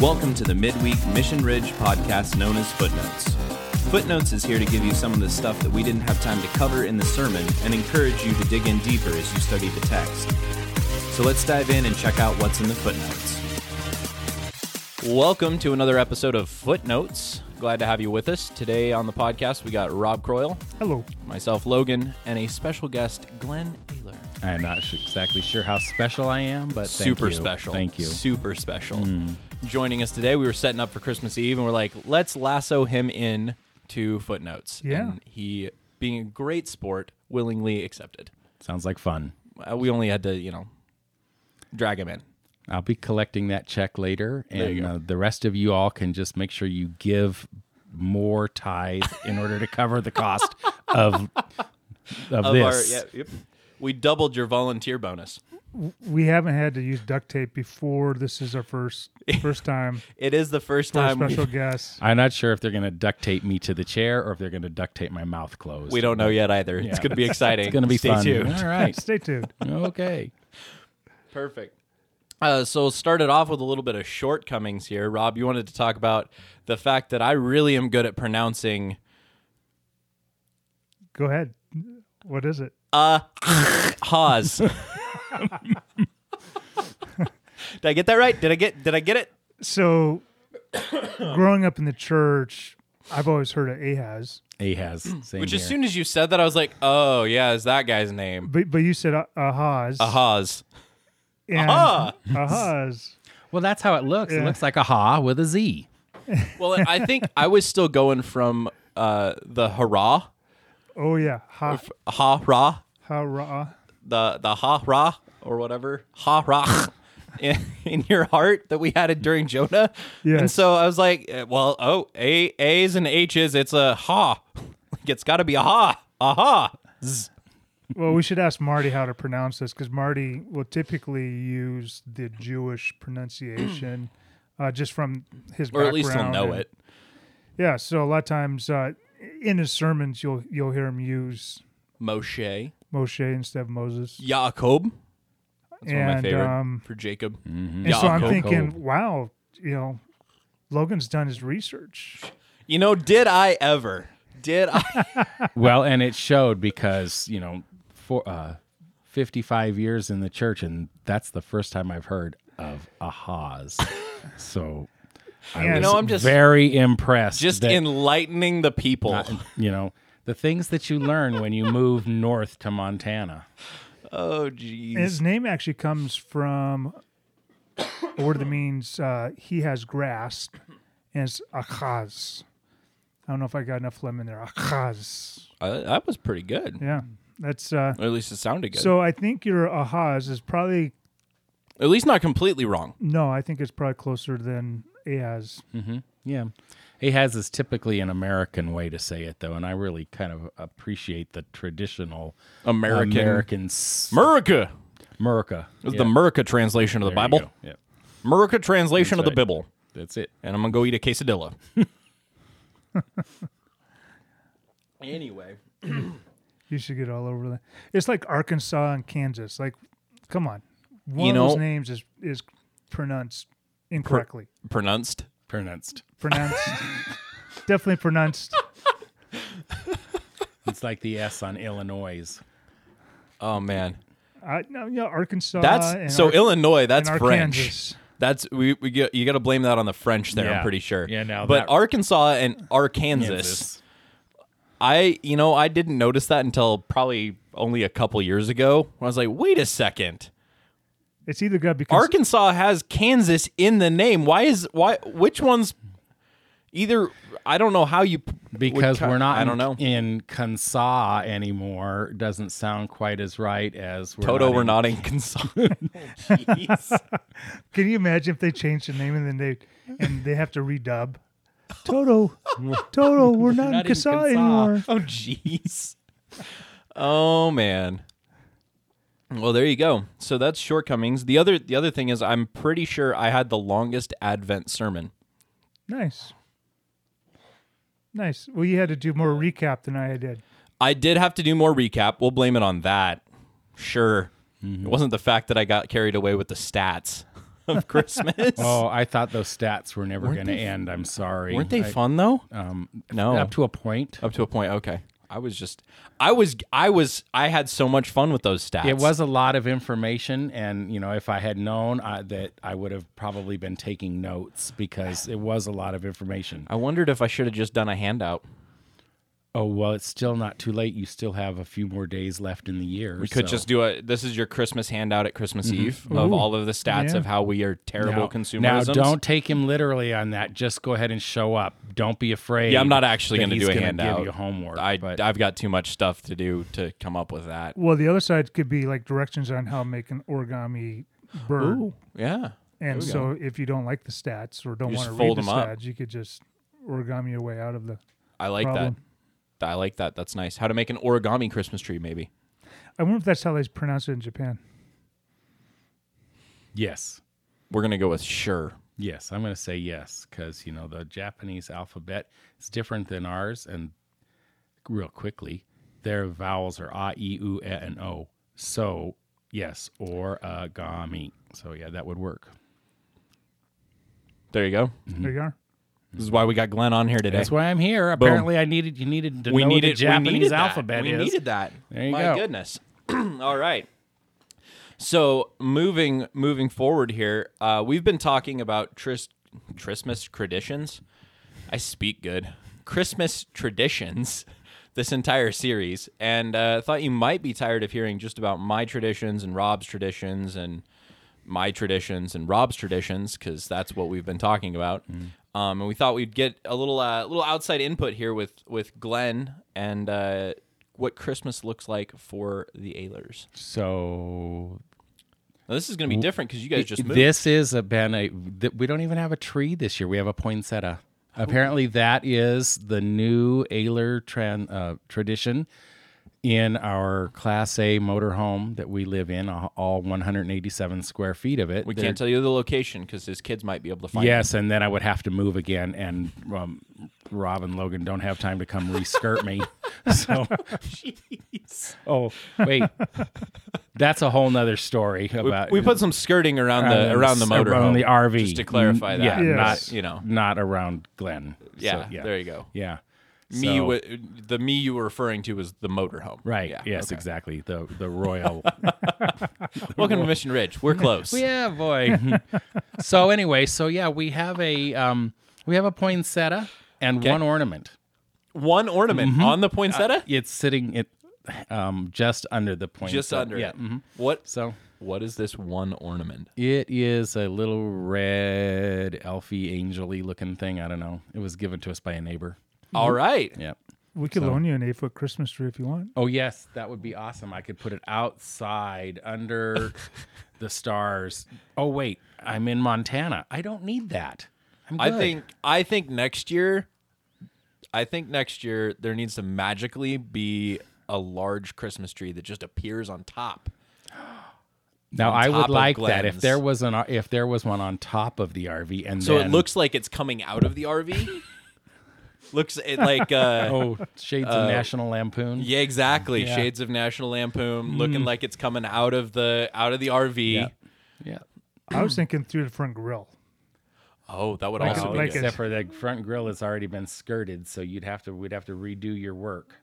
Welcome to the Midweek Mission Ridge podcast known as Footnotes. Footnotes is here to give you some of the stuff that we didn't have time to cover in the sermon and encourage you to dig in deeper as you study the text. So let's dive in and check out what's in the footnotes. Welcome to another episode of Footnotes. Glad to have you with us. Today on the podcast, we got Rob Croyle, Hello. myself, Logan, and a special guest, Glenn Ayler. I'm not exactly sure how special I am, but thank super you. special. Thank you. Super special. Mm. Joining us today, we were setting up for Christmas Eve, and we're like, let's lasso him in to footnotes. Yeah. And he, being a great sport, willingly accepted. Sounds like fun. Uh, we only had to, you know, drag him in. I'll be collecting that check later, and you go. uh, the rest of you all can just make sure you give more tithe in order to cover the cost of of, Of this. our, yeah, yep. We doubled your volunteer bonus. We haven't had to use duct tape before. This is our first first time It is the first for a time special we, guest. I'm not sure if they're going to duct tape me to the chair or if they're going to duct tape my mouth closed. we don't know yet either. It's Yeah. going to be exciting. It's going to be Stay fun. tuned. All right. Stay tuned. okay. Perfect. Uh, so started off with a little bit of shortcomings here. Rob, you wanted to talk about the fact that I really am good at pronouncing Go ahead. What is it? Uh Haas. did I get that right? Did I get did I get it? So, growing up in the church, I've always heard of Ahaz, Ahaz. Same Which here. as soon as you said that I was like, "Oh, yeah, is that guy's name?" but but you said Ah- Ahaz. Ahaz. and Aha. Ahaz. well, that's how it looks. It looks like a ha with a Z. Well, I think I was still going from uh the hurrah, Oh yeah, ha ha ra, ha ra. the the ha ra or whatever ha ra in, in your heart that we had it during Jonah. And so I was like, eh, well, oh, a a's and h's, it's a ha. Like, It's got to be a ha, aha. Well, we should ask Marty how to pronounce this because Marty will typically use the Jewish pronunciation, uh, just from his Or at least he'll know and- it. Yeah, so a lot of times uh, in his sermons, you'll you'll hear him use Moshe, Moshe instead of Moses. Jacob. That's one of my And, favorite um, for Jacob. And so I'm thinking, wow, you know, Logan's done his research. You know, did I ever? Did I? well, and it showed because you know, for uh, fifty-five years in the church, and that's the first time I've heard of ahas. so, I You was know, I'm just- very impressed. Just that, enlightening the people. uh, you know, the things that you learn when you move north to Montana. oh, geez. his name actually comes from a word that means uh, he has grasped, and it's achaz. I don't know if I got enough lemon there. Achaz. Uh, that was pretty good. Yeah, that's uh, Or at least it sounded good. so. I think your ahaz is probably at least not completely wrong. no. I think it's probably closer than ahaz. Mm-hmm. Yeah. Ahaz is typically an American way to say it, though, and I really kind of appreciate the traditional American. American s- America. America. It was Yeah. the America translation of the There Bible. go. Yeah, America translation That's of the right. Bible. that's it. And I'm going to go eat a quesadilla. anyway. You should get all over that. It's like Arkansas and Kansas. Like, come on, one You of know- those names is is pronounced incorrectly. Pronounced. Pronounced. pronounced, definitely pronounced. It's like the S on Illinois. Oh, man. I no, yeah, Arkansas. That's and so Ar- Illinois, that's and French. Arkansas. That's we, we get, you got to blame that on the French there, I'm pretty sure. Yeah, now But that- Arkansas and Arkansas, Kansas. I you know, I didn't notice that until probably only a couple years ago. When I was like, "Wait a second. It's either got because Arkansas has Kansas in the name. Why is why which one's either I don't know how you Because ki- we're not I don't know. in Kansas anymore doesn't sound quite as right as we're Toto, not we're in- not in Kansas. Oh, jeez. can you imagine if they changed the name and then they and they have to redub? Toto, Toto, we're not, not in in Kansas Kansas. anymore. Oh jeez. Oh man. Well, there you go. So that's shortcomings. The other the other thing is I'm pretty sure I had the longest Advent sermon. Nice, nice. Well, you had to do more recap than I did. I did have to do more recap. We'll blame it on that. Sure. It wasn't the fact that I got carried away with the stats of Christmas. Oh, I thought those stats were never going to end. I'm sorry. Weren't they I- fun though? Um, No. up to a point. Up to a point. Okay. I was just, I was, I was, I had so much fun with those stats. It was a lot of information, and you know, if I had known uh, that, I would have probably been taking notes because it was a lot of information. I wondered if I should have just done a handout. Oh well, it's still not too late. You still have a few more days left in the year. We could so- just do a. This is your Christmas handout at Christmas mm-hmm. Eve of all of the stats Yeah. of how we are terrible now, consumerism. Now, don't take him literally on that. Just go ahead and show up. Don't be afraid. Yeah, I'm not actually going to do a handout. Give you homework. I but I've got too much stuff to do to come up with that. Well, the other side could be like directions on how to make an origami bird. yeah. and we so if you don't like the stats or don't want to read the the 'em up. stats, you could just origami your way out of the I like problem. that. I like that. That's nice. How to make an origami Christmas tree? Maybe. I wonder if that's how they pronounce it in Japan. yes, We're gonna go with sure. yes, I'm going to say yes because you know the Japanese alphabet is different than ours, and real quickly, their vowels are a, e, u, e, and o. So yes, origami. So yeah, that would work. There you go. There you are. This is why we got Glenn on here today. That's why I'm here. Apparently, I needed you needed to we know needed the Japanese we needed alphabet We is. needed that. There you My go. goodness. All right. So moving moving forward here, uh, we've been talking about tris- Christmas traditions. I speak good. Christmas traditions this entire series, and uh, thought you might be tired of hearing just about my traditions and Rob's traditions and my traditions and Rob's traditions because that's what we've been talking about. Um, and we thought we'd get a little uh, little outside input here with with Glenn and uh, what Christmas looks like for the Aylers. So Now, this is going to be different because you guys just moved. This is a been a th- we don't even have a tree this year. We have a poinsettia. Apparently, that is the new Ayler tran, uh, tradition in our Class A motorhome that we live in, uh, all 187 square feet of it. we can't tell you the location because his kids might be able to find. It. Yes, and then I would have to move again, and um, Rob and Logan don't have time to come re-skirt me. So, Jeez. oh wait, that's a whole nother story about We, we put some skirting around the around the motor around the RV just to clarify that. Yeah, Yes. not you know. not around Glenn. So, Yeah, yeah, there you go. yeah. Me, So- wi- the me you were referring to was the motorhome. Right. Yeah. yes, okay. exactly. The the royal. Welcome to Mission Ridge. We're close. yeah, boy. so anyway, so yeah, we have a um we have a poinsettia and Okay. one ornament. One ornament on the poinsettia. It's sitting it um just under the poinsettia. just under Yeah. it. mhm. What So what is this one ornament? it is a little red elfy angely looking thing. I don't know. It was given to us by a neighbor. All right. Yep. We could loan you an eight foot Christmas tree if you want. Oh yes, that would be awesome. I could put it outside under the stars. Oh wait, I'm in Montana. I don't need that. I'm I good. think I think next year I think next year there needs to magically be a large Christmas tree that just appears on top. now on I top would of like that if Glenn's. there was an if there was one on top of the RV and So then, it looks like it's coming out of the RV. looks it like uh oh shades of uh, National Lampoon. Yeah, exactly. Yeah. Shades of National Lampoon mm. looking like it's coming out of the out of the RV. Yeah. Yeah. I was thinking through the front grill. Oh, that would Like also a- be like good. Except for the front grill has already been skirted, so you'd have to we'd have to redo your work.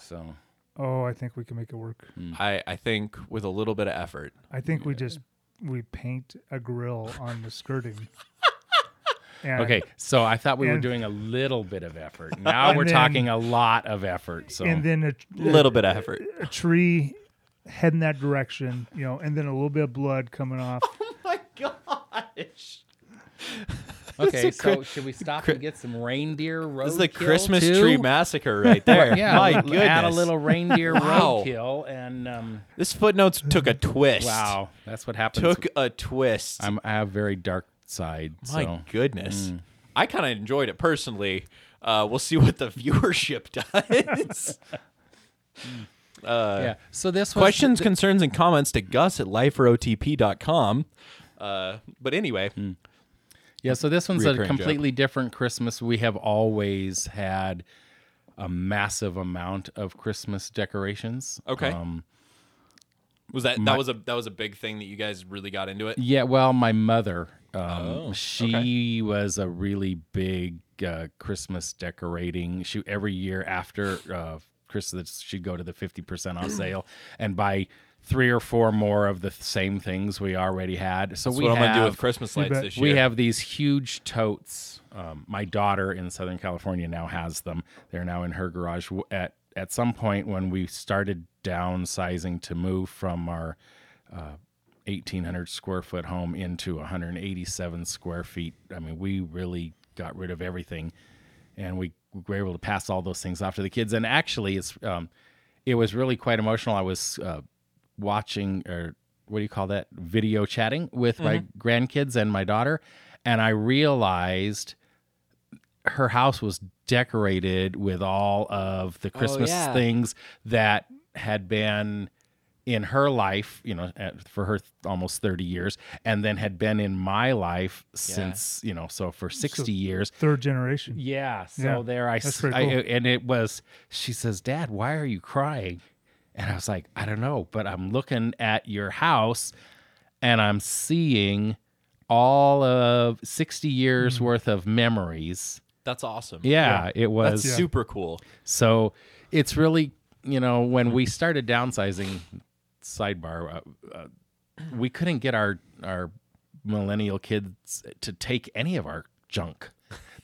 So Oh, I think we can make it work. Mm. I, I think with a little bit of effort. I think we just we paint a grill on the skirting. And Okay, so I thought we were doing a little bit of effort. Now we're then- talking a lot of effort. So And then a, Little bit of effort. a tree heading that direction, you know, and then a little bit of blood coming off. Oh my gosh. okay, so Chri- should we stop Chri- and get some reindeer roadkill? This is the Christmas too? tree massacre right there. Yeah, my l- goodness. add a little reindeer Wow. roadkill, and um, This footnotes took a twist. wow, that's what happened. Took a twist. I'm, I have very dark side. my so goodness. Mm. I kind of enjoyed it personally. Uh, we'll see what the viewership does. yeah. So this was Questions, concerns, and comments to Gus at liferotp.com. Uh, but anyway, Yeah, so this one's a completely different Christmas. We have always had a massive amount of Christmas decorations. Okay. Um, Was that My- that was a that was a big thing that you guys really got into it? Yeah, well, my mother, um, Oh, she was a really big uh, Christmas decorating. She every year after uh, Christmas, she'd go to the fifty percent off sale and buy three or four more of the same things we already had. So That's we what I'm have gonna do with Christmas lights this year. we have these huge totes. Um, my daughter in Southern California now has them. They're now in her garage. At at some point when we started downsizing to move from our uh, 1,800 square foot home into 187 square feet, I mean, we really got rid of everything, and we were able to pass all those things off to the kids. And actually, it's um, it was really quite emotional. I was uh, watching or what do you call that video chatting with my grandkids and my daughter and i realized her house was decorated with all of the christmas yeah. things that had been in her life you know at- for her th- almost 30 years and then had been in my life since you know so for 60 years Third generation. yeah. So Yeah, there I, pretty I- and it was she says, "Dad, why are you crying?" And I was like, "I don't know, but I'm looking at your house and I'm seeing all of 60 years Hmm. worth of memories." That's awesome. Yeah, it was That's super cool. so it's really, you know, when we started downsizing, sidebar, uh, uh, we couldn't get our our millennial kids to take any of our junk.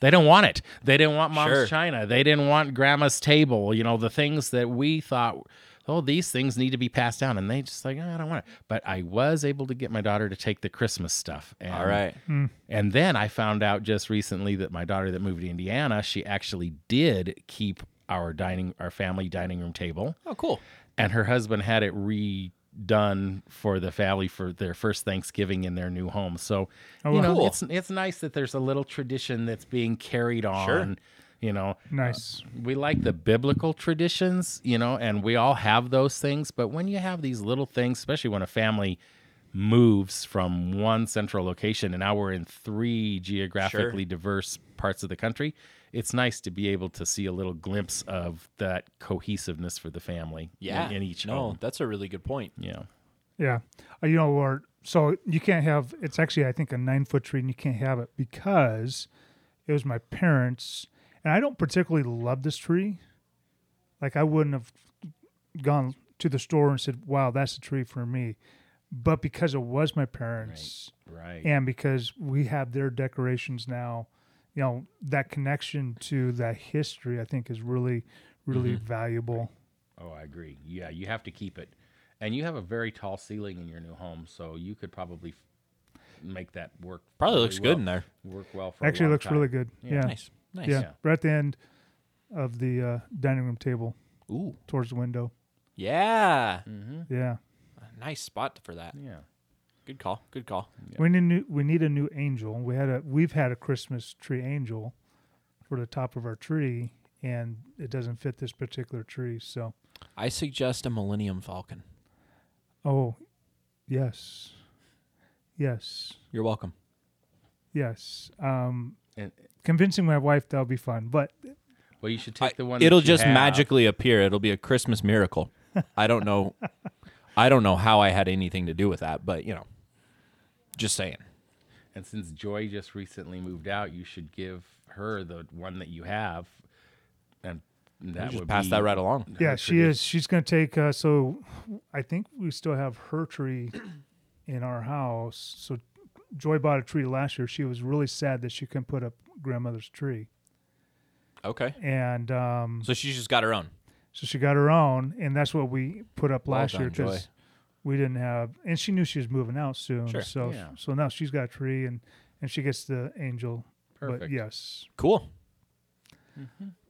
They didn't want it. They didn't want mom's Sure. china. They didn't want grandma's table. You know, the things that we thought, oh, these things need to be passed down, and they just like, "Oh, I don't want it. But I was able to get my daughter to take the Christmas stuff. And, All right. Hmm. and then I found out just recently that my daughter that moved to Indiana, she actually did keep our dining our family dining room table Oh, cool. and her husband had it redone for the family for their first Thanksgiving in their new home. So, Oh, you wow. know, Cool. it's it's nice that there's a little tradition that's being carried on. Sure. You know, Nice. we like the biblical traditions, you know, and we all have those things. But when you have these little things, especially when a family moves from one central location and now we're in three geographically diverse parts of the country, it's nice to be able to see a little glimpse of that cohesiveness for the family in- Yeah. in, each no, home. that's a really good point. Yeah. Yeah. Uh, you know, or so you can't have it's actually I think a nine foot tree and you can't have it because it was my parents and I don't particularly love this tree. Like I wouldn't have gone to the store and said, Wow, that's a tree for me. But because it was my parents Right. and because we have their decorations now, you know, that connection to that history I think is really, really mm-hmm. valuable. Oh, I agree. Yeah, you have to keep it. And you have a very tall ceiling in your new home, so you could probably f- make that work. Probably really looks good in there. Work well for a Actually long looks time. really good. Yeah. Nice. Nice. Yeah, Yeah. right at the end of the uh, dining room table Ooh. towards the window. Yeah. Mm-hmm. Yeah, Nice spot for that. Yeah. Good call. Good call. we need a new, we need a new angel. We had a we've had a Christmas tree angel for the top of our tree, and it doesn't fit this particular tree. So, I suggest a Millennium Falcon. oh, yes, yes, You're welcome. yes. Um, And convincing my wife that'll be fun, but well, you should take I- the one. it'll that you just have. magically appear. It'll be a Christmas miracle. I don't know. I don't know how I had anything to do with that, but you know, just saying. And since Joy just recently moved out, you should give her the one that you have, and that just would pass be that right along. yeah, her she is. She's going to take. Uh, so, I think we still have her tree in our house. So, Joy bought a tree last year. She was really sad that she couldn't put up grandmother's tree, Okay. and um, So she just got her own. so she got her own, and that's what we put up last year done, Joy. because we didn't have. And she knew she was moving out soon. Sure. So, Yeah. so now she's got a tree, and and she gets the angel. But Perfect. yes, Cool.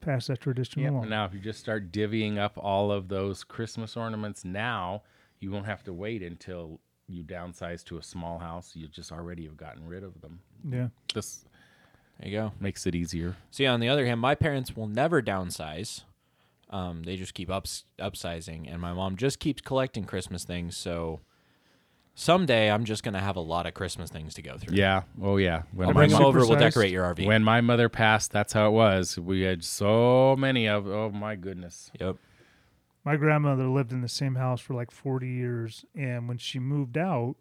pass that tradition Yep. along. Now, if you just start divvying up all of those Christmas ornaments now, you won't have to wait until you downsize to a small house. You just already have gotten rid of them. Yeah. This There you go. makes it easier. See, on the other hand, my parents will never downsize. Um, they just keep ups- upsizing, and my mom just keeps collecting Christmas things. So someday, I'm just gonna have a lot of Christmas things to go through. Yeah. Oh, yeah. When I'll my bring them over. We'll Supersized. decorate your RV. When my mother passed, that's how it was. We had so many of. Oh my goodness. Yep. My grandmother lived in the same house for like 40 years and when she moved out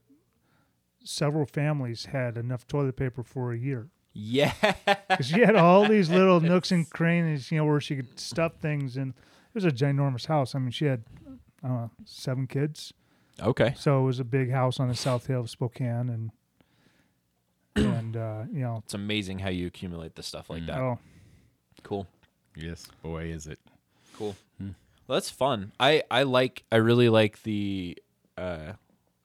several families had enough toilet paper for a year Yeah. because she had all these little nooks and crannies you know where she could stuff things and it was a ginormous house i mean she had I don't know, seven kids okay. so it was a big house on the south hill of spokane and and uh, you know It's amazing how you accumulate the stuff like that. oh Cool. Yes, boy, is it. Cool. Well, that's fun. I I like. I really like the. Uh,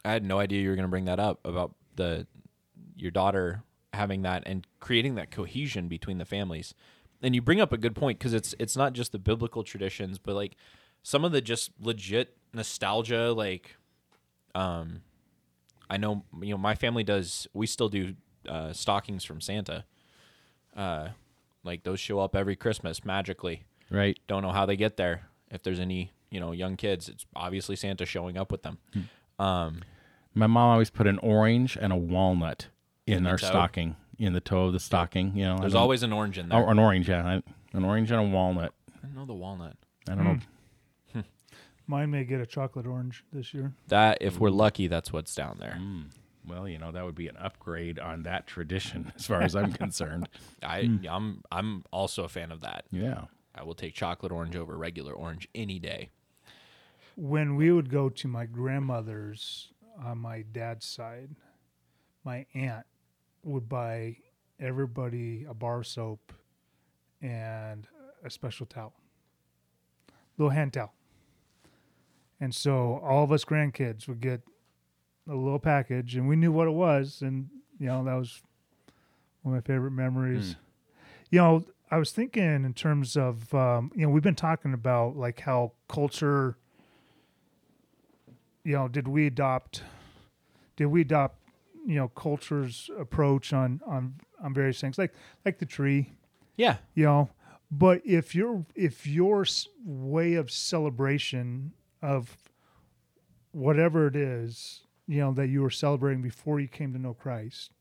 I had no idea you were going to bring that up about the your daughter having that and creating that cohesion between the families. And you bring up a good point because it's it's not just the biblical traditions, but like some of the just legit nostalgia. Like, um, I know you know my family does. We still do uh, stockings from Santa. Uh, like those show up every Christmas magically Right. don't know how they get there. If there's any, you know, young kids, it's obviously Santa showing up with them. Um, My mom always put an orange and a walnut in, In the our toe? stocking, in the toe of the stocking. You know, there's always an orange in there. oh, an orange, yeah, an orange and a walnut. I don't know the walnut. I don't know. mine may get a chocolate orange this year That if we're lucky, that's what's down there. Mm. Well, you know, that would be an upgrade on that tradition, as far as I'm concerned. I I'm I'm also a fan of that. Yeah. I will take chocolate orange over regular orange any day. when we would go to my grandmother's on my dad's side, my aunt would buy everybody a bar of soap and a special towel, little hand towel. And so all of us grandkids would get a little package, and we knew what it was, and you know that was one of my favorite memories. Hmm. You know, I was thinking in terms of um, you know we've been talking about like how culture you know, did we adopt did we adopt, you know, culture's approach on on on various things like like the tree, Yeah. you know, but if your if your way of celebration of whatever it is, you know, that you were celebrating before you came to know Christ,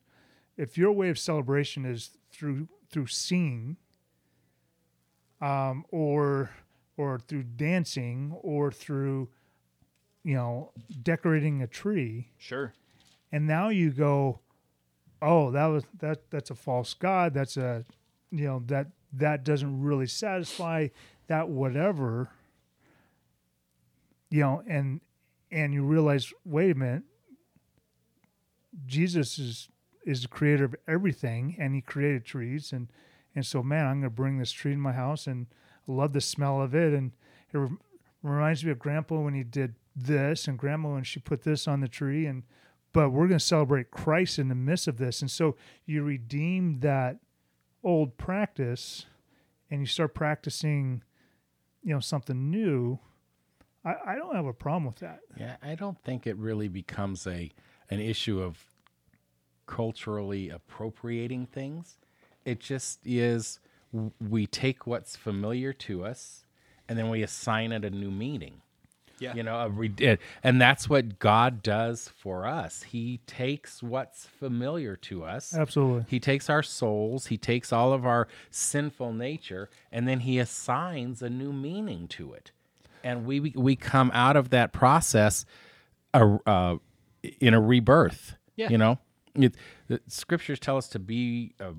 if your way of celebration is through through singing um or or through dancing or through you know decorating a tree. Sure. and now you go oh that was that that's a false god. That's a you know that that doesn't really satisfy that whatever. You know and and you realize wait a minute. Jesus is is the creator of everything and he created trees and and so man i'm going to bring this tree in my house and I love the smell of it and it rem- reminds me of grandpa when he did this and grandma when she put this on the tree and but we're going to celebrate christ in the midst of this and so you redeem that old practice and you start practicing you know something new i, I don't have a problem with that. Yeah, I don't think it really becomes a an issue of culturally appropriating things. It just is we take what's familiar to us and then we assign it a new meaning. Yeah. You know, a re- and that's what God does for us. He takes what's familiar to us. absolutely He takes our souls, he takes all of our sinful nature, and then he assigns a new meaning to it. And we we come out of that process uh, uh, in a rebirth. Yeah. You know, it, the scriptures tell us to be uh,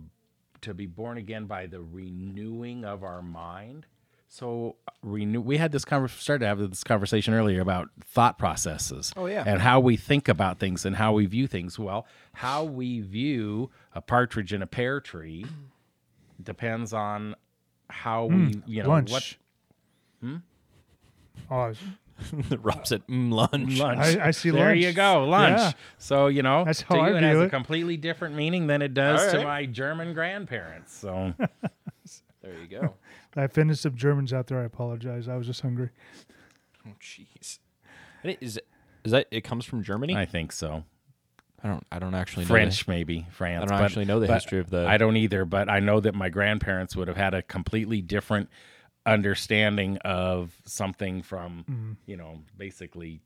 to be born again by the renewing of our mind. So uh, renew. We had this conversation. Started to have this conversation earlier about thought processes. Oh, yeah. and how we think about things and how we view things. Well, how we view a partridge in a pear tree depends on how we, hmm. you know, lunch what oh, I was- Rob said mm, lunch. lunch. I- I see There lunch. you go, lunch. Yeah. So you know, That's to how I you it has view a it. completely different meaning than it does All to right. my German grandparents. So There you go. i offended some germans out there i apologize i was just hungry oh, jeez. And it- Is it, is that it comes from Germany? I think so. I don't. I don't actually know French, maybe France. I don't but- actually know the but history of the- I don't either, but I know that my grandparents would have had a completely different understanding of something from Mm-hmm. you know basically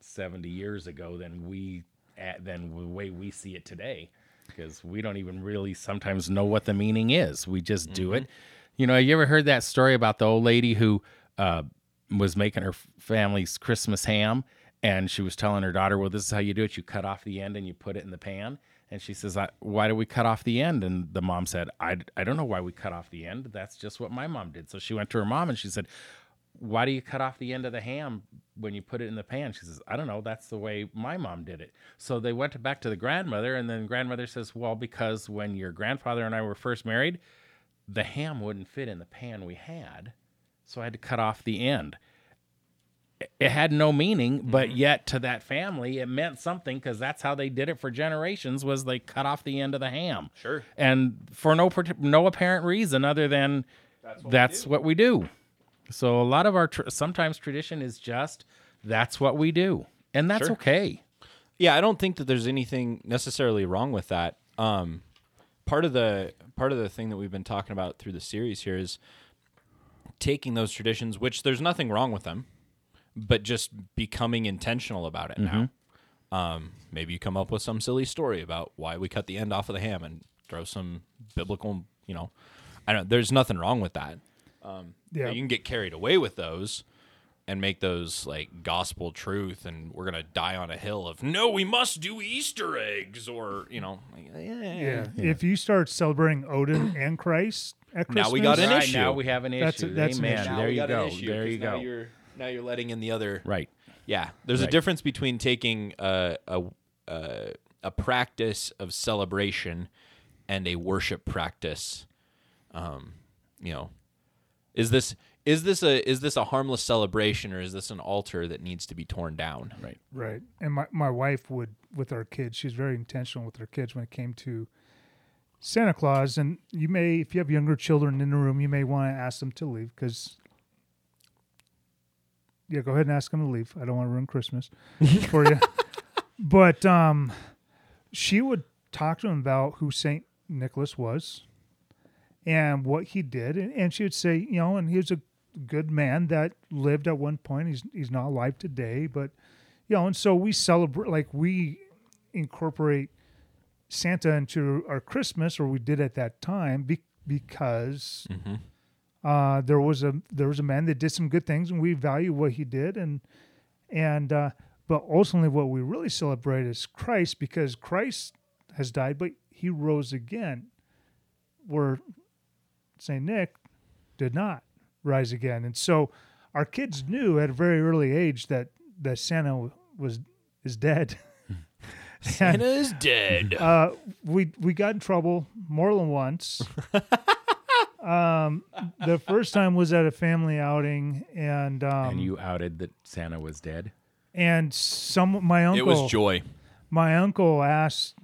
seventy years ago than we at, than the way we see it today, because we don't even really sometimes know what the meaning is. We just do Mm-hmm. it. You know, you ever heard that story about the old lady who uh, was making her family's Christmas ham, and she was telling her daughter, "Well, this is how you do it. You cut off the end and you put it in the pan." And she says, "Why do we cut off the end?" And the mom said, "I I don't know why we cut off the end. That's just what my mom did." So she went to her mom and she said, "Why do you cut off the end of the ham when you put it in the pan?" She says, "I don't know. That's the way my mom did it." So they went back to the grandmother, and then grandmother says, "Well, because when your grandfather and I were first married, the ham wouldn't fit in the pan we had, so I had to cut off the end." It had no meaning but yet to that family it meant something because that's how they did it for generations was they cut off the end of the ham Sure. and for no no apparent reason other than that's what, we, do. so a lot of our tr- sometimes tradition is just that's what we do and that's Sure. okay Yeah, I don't think that there's anything necessarily wrong with that. Um, part of the part of the thing that we've been talking about through the series here is taking those traditions, which there's nothing wrong with them, but just becoming intentional about it now. Mm-hmm. Um, maybe you come up with some silly story about why we cut the end off of the ham and throw some biblical, you know, I don't. There's nothing wrong with that. Um, yeah. You can get carried away with those and make those like gospel truth and we're gonna die on a hill of no, we must do Easter eggs or you know, like, eh, Yeah. If you start celebrating Odin and Christ at Christmas, Now we got an Right, issue. now we have an issue That's a- that's an amen issue. There you go issue, there 'cause you go You're, now you're letting in the other. right Yeah, there's a difference between taking a a, a a practice of celebration and a worship practice. Um, you know, is this is this a is this a harmless celebration or is this an altar that needs to be torn down? right Right. And my, my wife would, with our kids, she's very intentional with her kids when it came to Santa Claus. And you may, if you have younger children in the room, you may want to ask them to leave because, yeah, go ahead and ask them to leave. I don't want to ruin Christmas for you. But um, she would talk to him about who St. Nicholas was and what he did. And, and she would say, you know, and he was a good man that lived at one point. He's he's not alive today, but you know, and so we celebrate like we incorporate Santa into our Christmas, or we did at that time, be, because uh, there was a there was a man that did some good things, and we value what he did, and and uh, but ultimately, what we really celebrate is Christ, because Christ has died, but he rose again. Where Saint Nick did not rise again, and so our kids knew at a very early age that that Santa was is dead. Santa is dead. Uh, we we got in trouble more than once. um, the first time was at a family outing, and um, and you outed that santa was dead and some my uncle it was joy. my uncle asked.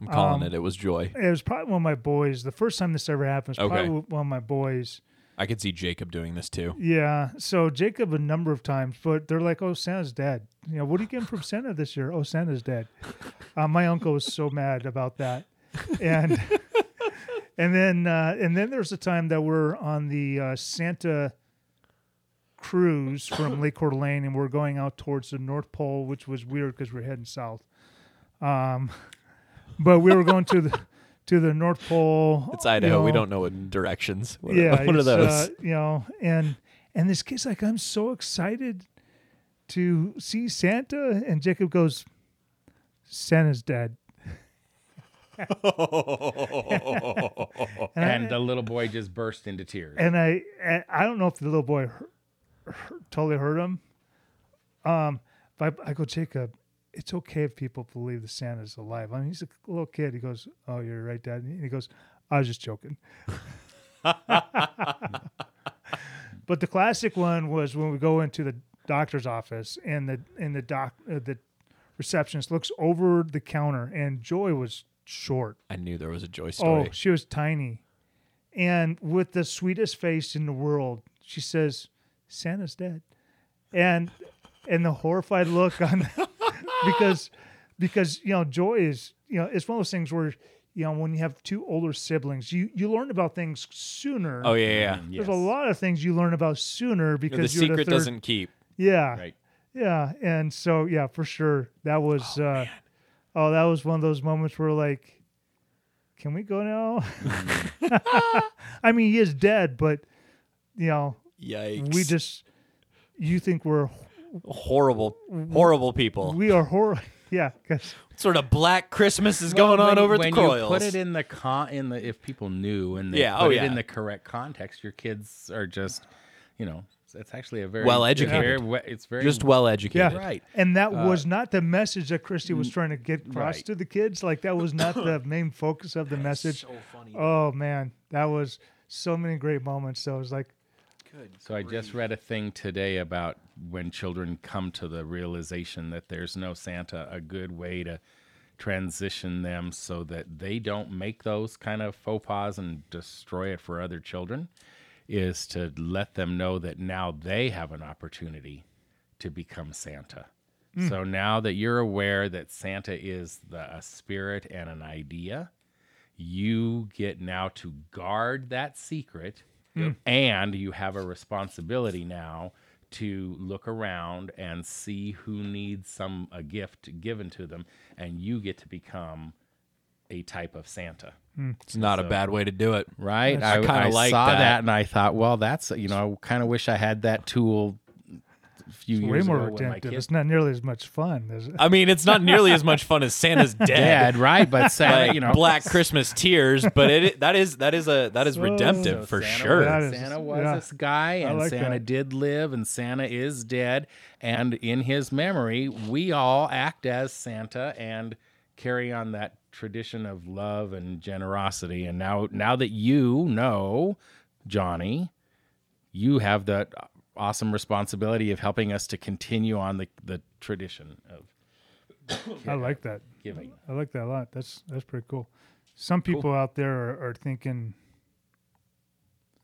I'm calling Um, it. It was joy. It was probably one of my boys. The first time this ever happened was Okay. probably one of my boys. I could see Jacob doing this too. Yeah. So Jacob a number of times, but they're like, "Oh, Santa's dead." You know, what are you getting from Santa this year? Oh, Santa's dead. Uh, my uncle was so mad about that, and and then uh, and then there's a time that we're on the uh, Santa cruise from Lake Coeur d'Alene, and we're going out towards the North Pole, which was weird because we're heading south. Um, but we were going to the to the North Pole. It's Idaho. you we know. don't know what directions. What, yeah, what are those? uh, you know, and and this kid's like, I'm so excited to see Santa, and Jacob goes, Santa's dead. And, and I, the little boy just burst into tears and I I don't know if the little boy hurt, hurt, totally hurt him. Um, but I, I go, Jacob, it's okay if people believe that Santa's alive. I mean, he's a little kid. He goes, Oh, you're right, Dad. And he goes, I was just joking. but the classic one was when we go into the doctor's office and the and the doc uh, the receptionist looks over the counter and Joy was short. I knew there was a joy story. Oh, story. she was tiny. And with the sweetest face in the world, she says, Santa's dead. And and the horrified look on because because you know, Joy is, you know, it's one of those things where, you know, when you have two older siblings, you you learn about things sooner. Oh yeah, yeah. yeah. There's a lot of things you learn about sooner because the you're secret the third, doesn't keep. Yeah. right Yeah. And so yeah, for sure. That was uh oh, that was one of those moments where like can we go now? I mean, he is dead, but you know, Yikes! We just, you think we're, horrible, horrible people. we are horrible. Yeah, 'cause- What sort of black Christmas is going Well, on when- over at when the Coils? you put it in the con in the if people knew and they Yeah, oh put oh, it yeah. in the correct context, your kids are just, you know, it's actually a very well educated. very It's very Just well educated. yeah, Right. And that uh, was not the message that Christy was mm, trying to get across right. to the kids. Like that was not the main focus of the message. So funny. Oh man, that was so many great moments. So it was like, Good So I just read a thing today about when children come to the realization that there's no Santa, a good way to transition them so that they don't make those kind of faux pas and destroy it for other children is to let them know that now they have an opportunity to become Santa. Hmm. So now that you're aware that Santa is the, a spirit and an idea, you get now to guard that secret hmm. and you have a responsibility now to look around and see who needs some a gift given to them and you get to become a type of santa hmm. It's not a bad way to do it. right I i, kinda like saw that. that. and i thought well that's you know i kind of wish i had that tool a few it's way more ago redemptive. kids It's not nearly as much fun. Is it? I mean, it's not nearly as much fun as Santa's dead. dead right but Santa, Like you know Black Christmas tears, but it that is that is a that is redemptive So for Santa sure. was- That is- Santa was yeah. this guy, and like Santa that. did live, and Santa is dead. And in his memory, we all act as Santa and carry on that tradition of love and generosity. And now, now that you know, Johnny, you have that awesome responsibility of helping us to continue on the, the tradition of I like that. giving. I like that a lot. That's that's pretty cool. Some people out there are, are thinking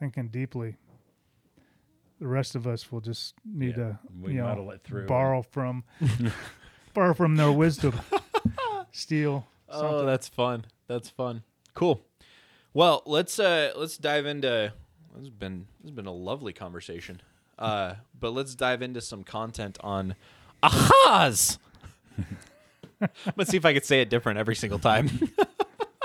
thinking deeply. The rest of us will just need Yeah, to you know borrow from borrow from their wisdom. Steal. Oh, that's fun. That's fun. Cool. Well, let's uh let's dive into this has been this has been a lovely conversation. Uh but let's dive into some content on ahas. let's see if I could say it different every single time.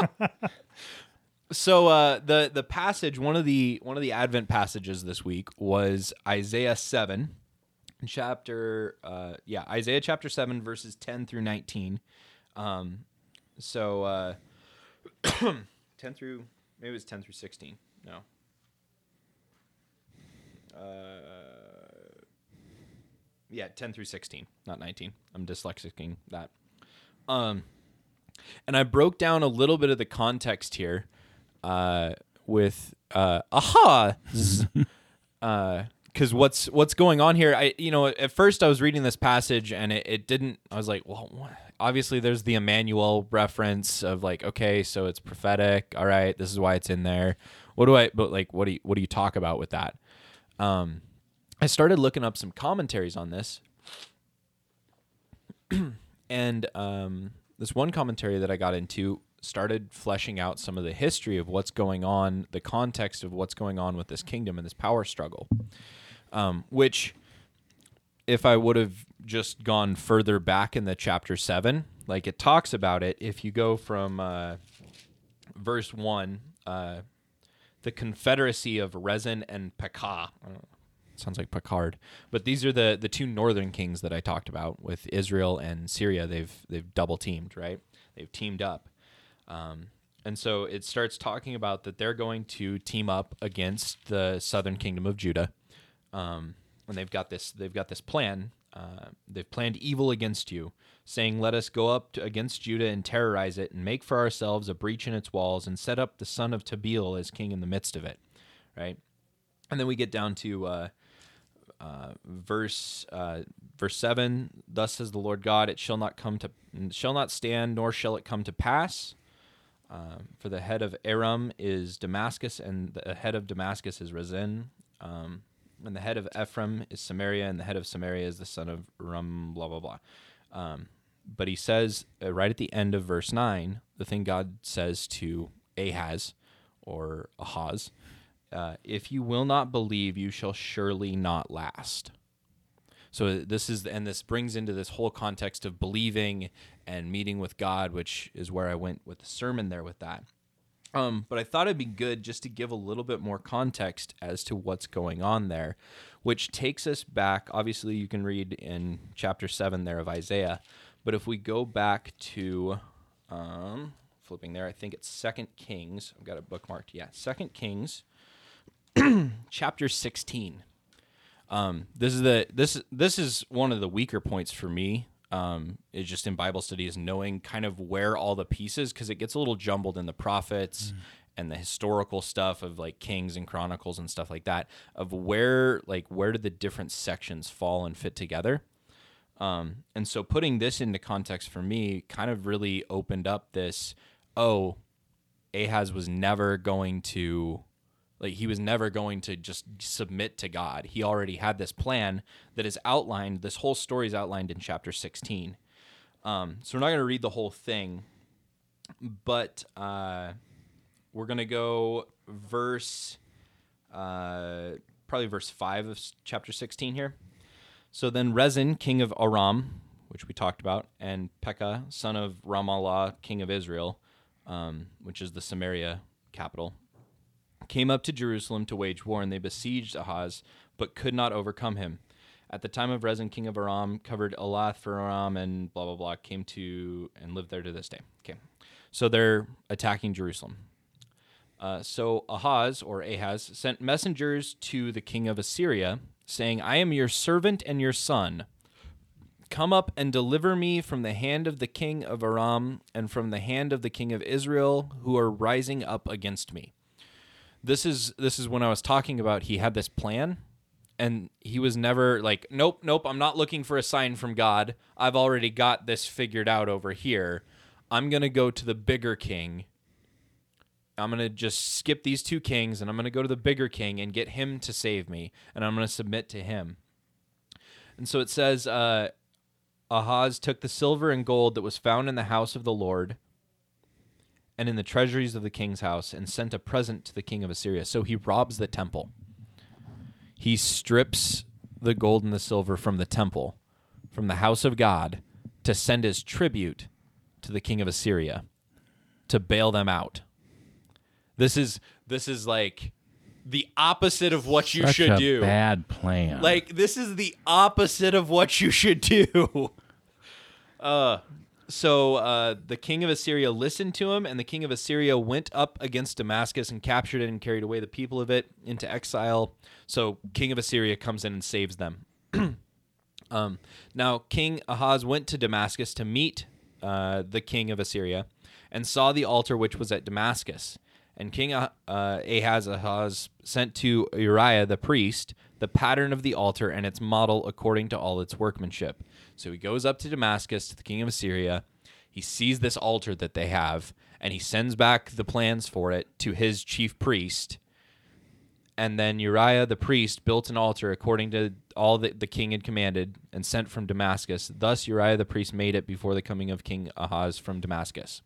so uh the the passage one of the one of the advent passages this week was Isaiah 7 chapter uh yeah, Isaiah chapter 7 verses 10 through 19. Um so uh 10 through maybe it was 10 through 16 no. Uh yeah 10 through 16 not 19 i'm dyslexicing that. Um and i broke down a little bit of the context here uh with uh aha! Uh because what's what's going on here? I you know at first i was reading this passage and it, it didn't i was like well what? Obviously there's the emmanuel reference of like okay so it's prophetic. All right this is why it's in there. What do i but like what do you what do you talk about with that? Um i started looking up some commentaries on this. And um this one commentary that i got into started fleshing out some of the history of what's going on the context of what's going on with this kingdom and this power struggle um, which if I would have just gone further back in the chapter seven, like it talks about it. If you go from uh, verse one, uh, the confederacy of Rezin and Pekah. Sounds like Picard, but these are the the two northern kings that I talked about with Israel and Syria. They've they've double teamed, right? They've teamed up, um, and so it starts talking about that they're going to team up against the southern kingdom of Judah um, and they've got this they've got this plan. Uh, they've planned evil against you, saying, "Let us go up to, against Judah and terrorize it, and make for ourselves a breach in its walls, and set up the son of Tabeel as king in the midst of it." Right, and then we get down to uh, uh, verse uh, verse seven. Thus says the Lord God: It shall not come to shall not stand, nor shall it come to pass. Um, for the head of Aram is Damascus, and the head of Damascus is Rezin. Um, and the head of Ephraim is Samaria, and the head of Samaria is the son of Rum, blah, blah, blah. Um, but he says uh, right at the end of verse 9, the thing God says to Ahaz or Ahaz, uh, if you will not believe, you shall surely not last. So this is, and this brings into this whole context of believing and meeting with God, which is where I went with the sermon there with that. Um, but I thought it'd be good just to give a little bit more context as to what's going on there, which takes us back. Obviously, you can read in chapter 7 there of Isaiah. But if we go back to, um, flipping there, I think it's Second Kings. I've got it bookmarked. Yeah, Second Kings, chapter 16. Um, this is the this this is one of the weaker points for me. Um, is just in Bible studies, knowing kind of where all the pieces because it gets a little jumbled in the prophets and the historical stuff of like Kings and Chronicles and stuff like that of where like where do the different sections fall and fit together. Um, and so putting this into context for me kind of really opened up this oh, Ahaz was never going to like he was never going to just submit to God. He already had this plan that is outlined. This whole story is outlined in chapter 16. Um, so we're not going to read the whole thing, but uh, we're going to go verse, uh, probably verse 5 of chapter 16 here. So then Rezin, king of Aram, which we talked about, and Pekah, son of Remaliah, king of Israel, um, which is the Samaria capital, came up to Jerusalem to wage war, and they besieged Ahaz, but could not overcome him. At the time of Rezin, king of Aram, covered Elath for Aram, and blah blah blah, came to and lived there to this day. Okay, so they're attacking Jerusalem. Uh, so Ahaz or Ahaz sent messengers to the king of Assyria, saying, "I am your servant and your son. Come up and deliver me from the hand of the king of Aram and from the hand of the king of Israel, who are rising up against me." This is this is when I was talking about he had this plan and he was never like nope nope i'm not looking for a sign from god. I've already got this figured out over here. I'm going to go to the bigger king. I'm going to just skip these two kings and i'm going to go to the bigger king and get him to save me and i'm going to submit to him. And so it says uh, ahaz took the silver and gold that was found in the house of the lord and in the treasuries of the king's house and sent a present to the king of assyria so he robs the temple he strips the gold and the silver from the temple, from the house of God, to send as tribute to the king of Assyria, to bail them out. This is this is like the opposite of what you Such should a do. Bad plan. Like this is the opposite of what you should do. Uh so uh, the king of Assyria listened to him, and the king of Assyria went up against Damascus and captured it and carried away the people of it into exile. So king of Assyria comes in and saves them. um, now King Ahaz went to Damascus to meet uh, the king of Assyria, and saw the altar which was at Damascus. And King uh, Ahaz Ahaz sent to Uriah the priest the pattern of the altar and its model according to all its workmanship. So he goes up to Damascus to the king of Assyria. He sees this altar that they have, and he sends back the plans for it to his chief priest. And then Uriah the priest built an altar according to all that the king had commanded and sent from Damascus. Thus Uriah the priest made it before the coming of King Ahaz from Damascus.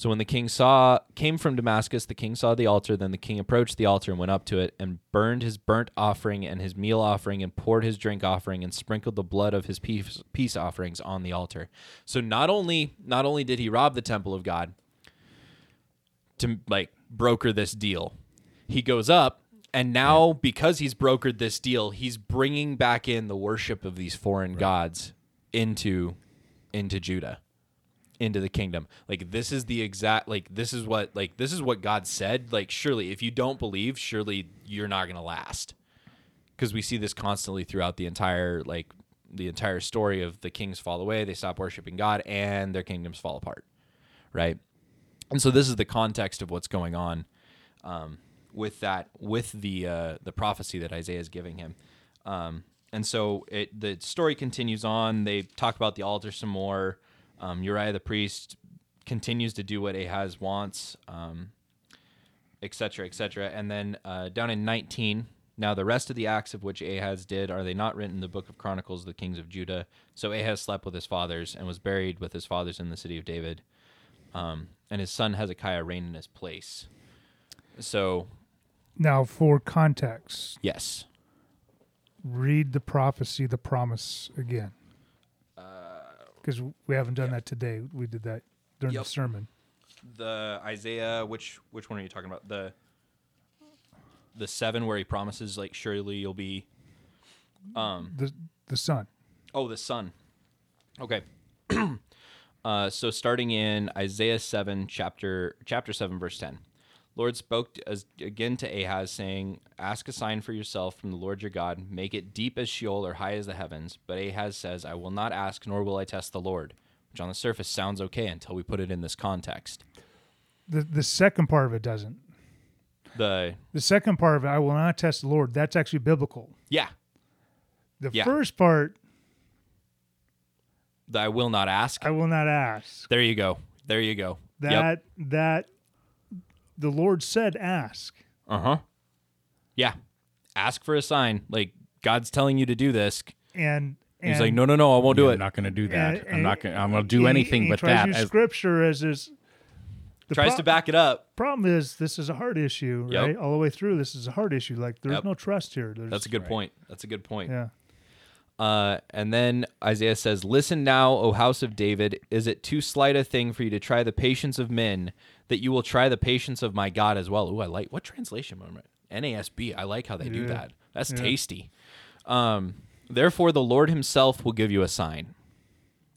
So when the king saw came from Damascus, the king saw the altar. Then the king approached the altar and went up to it and burned his burnt offering and his meal offering and poured his drink offering and sprinkled the blood of his peace, peace offerings on the altar. So not only not only did he rob the temple of God to like broker this deal, he goes up and now because he's brokered this deal, he's bringing back in the worship of these foreign gods into into Judah into the kingdom. Like this is the exact like this is what like this is what God said. Like surely if you don't believe, surely you're not going to last. Cuz we see this constantly throughout the entire like the entire story of the kings fall away, they stop worshiping God and their kingdoms fall apart. Right? And so this is the context of what's going on um, with that with the uh, the prophecy that Isaiah is giving him. Um, and so it the story continues on. They talk about the altar some more. Um, Uriah the priest continues to do what Ahaz wants, um, et cetera, et cetera. And then uh, down in 19, now the rest of the acts of which Ahaz did, are they not written in the book of Chronicles of the kings of Judah? So Ahaz slept with his fathers and was buried with his fathers in the city of David. Um, and his son Hezekiah reigned in his place. So, Now, for context, yes. read the prophecy, the promise again. Because we haven't done that today. We did that during Yep. the sermon. The Isaiah, which which one are you talking about? The the seven where he promises like surely you'll be. Um. The the son. Oh, the son. Okay. uh, so starting in Isaiah seven, chapter chapter seven, verse ten. Lord spoke as, again to Ahaz, saying, Ask a sign for yourself from the Lord your God. Make it deep as Sheol or high as the heavens. But Ahaz says, I will not ask, nor will I test the Lord. Which on the surface sounds okay until we put it in this context. The the second part of it doesn't. The The second part of it, I will not test the Lord. That's actually biblical. yeah, The Yeah. first part, the I will not ask. I will not ask. There you go. There you go. That Yep. that the Lord said, ask. Uh huh. Yeah. Ask for a sign. Like God's telling you to do this. And, and He's like, no, no, no, I won't do it. I'm not going to do that. and- I'm not and going. I'm going to do he- anything he but tries that. use As- scripture as is. The Tries pro- to back it up. problem is this is a hard issue, Yep. right? All the way through, this is a hard issue. Like there's Yep. no trust here. There's, That's a good point. That's a good point. yeah. Uh, and then Isaiah says, Listen now, O house of David, is it too slight a thing for you to try the patience of men, that you will try the patience of my God as well? Ooh, I like what translation am I- NASB. I like how they do that. That's Yeah. tasty. Um, therefore, the Lord himself will give you a sign.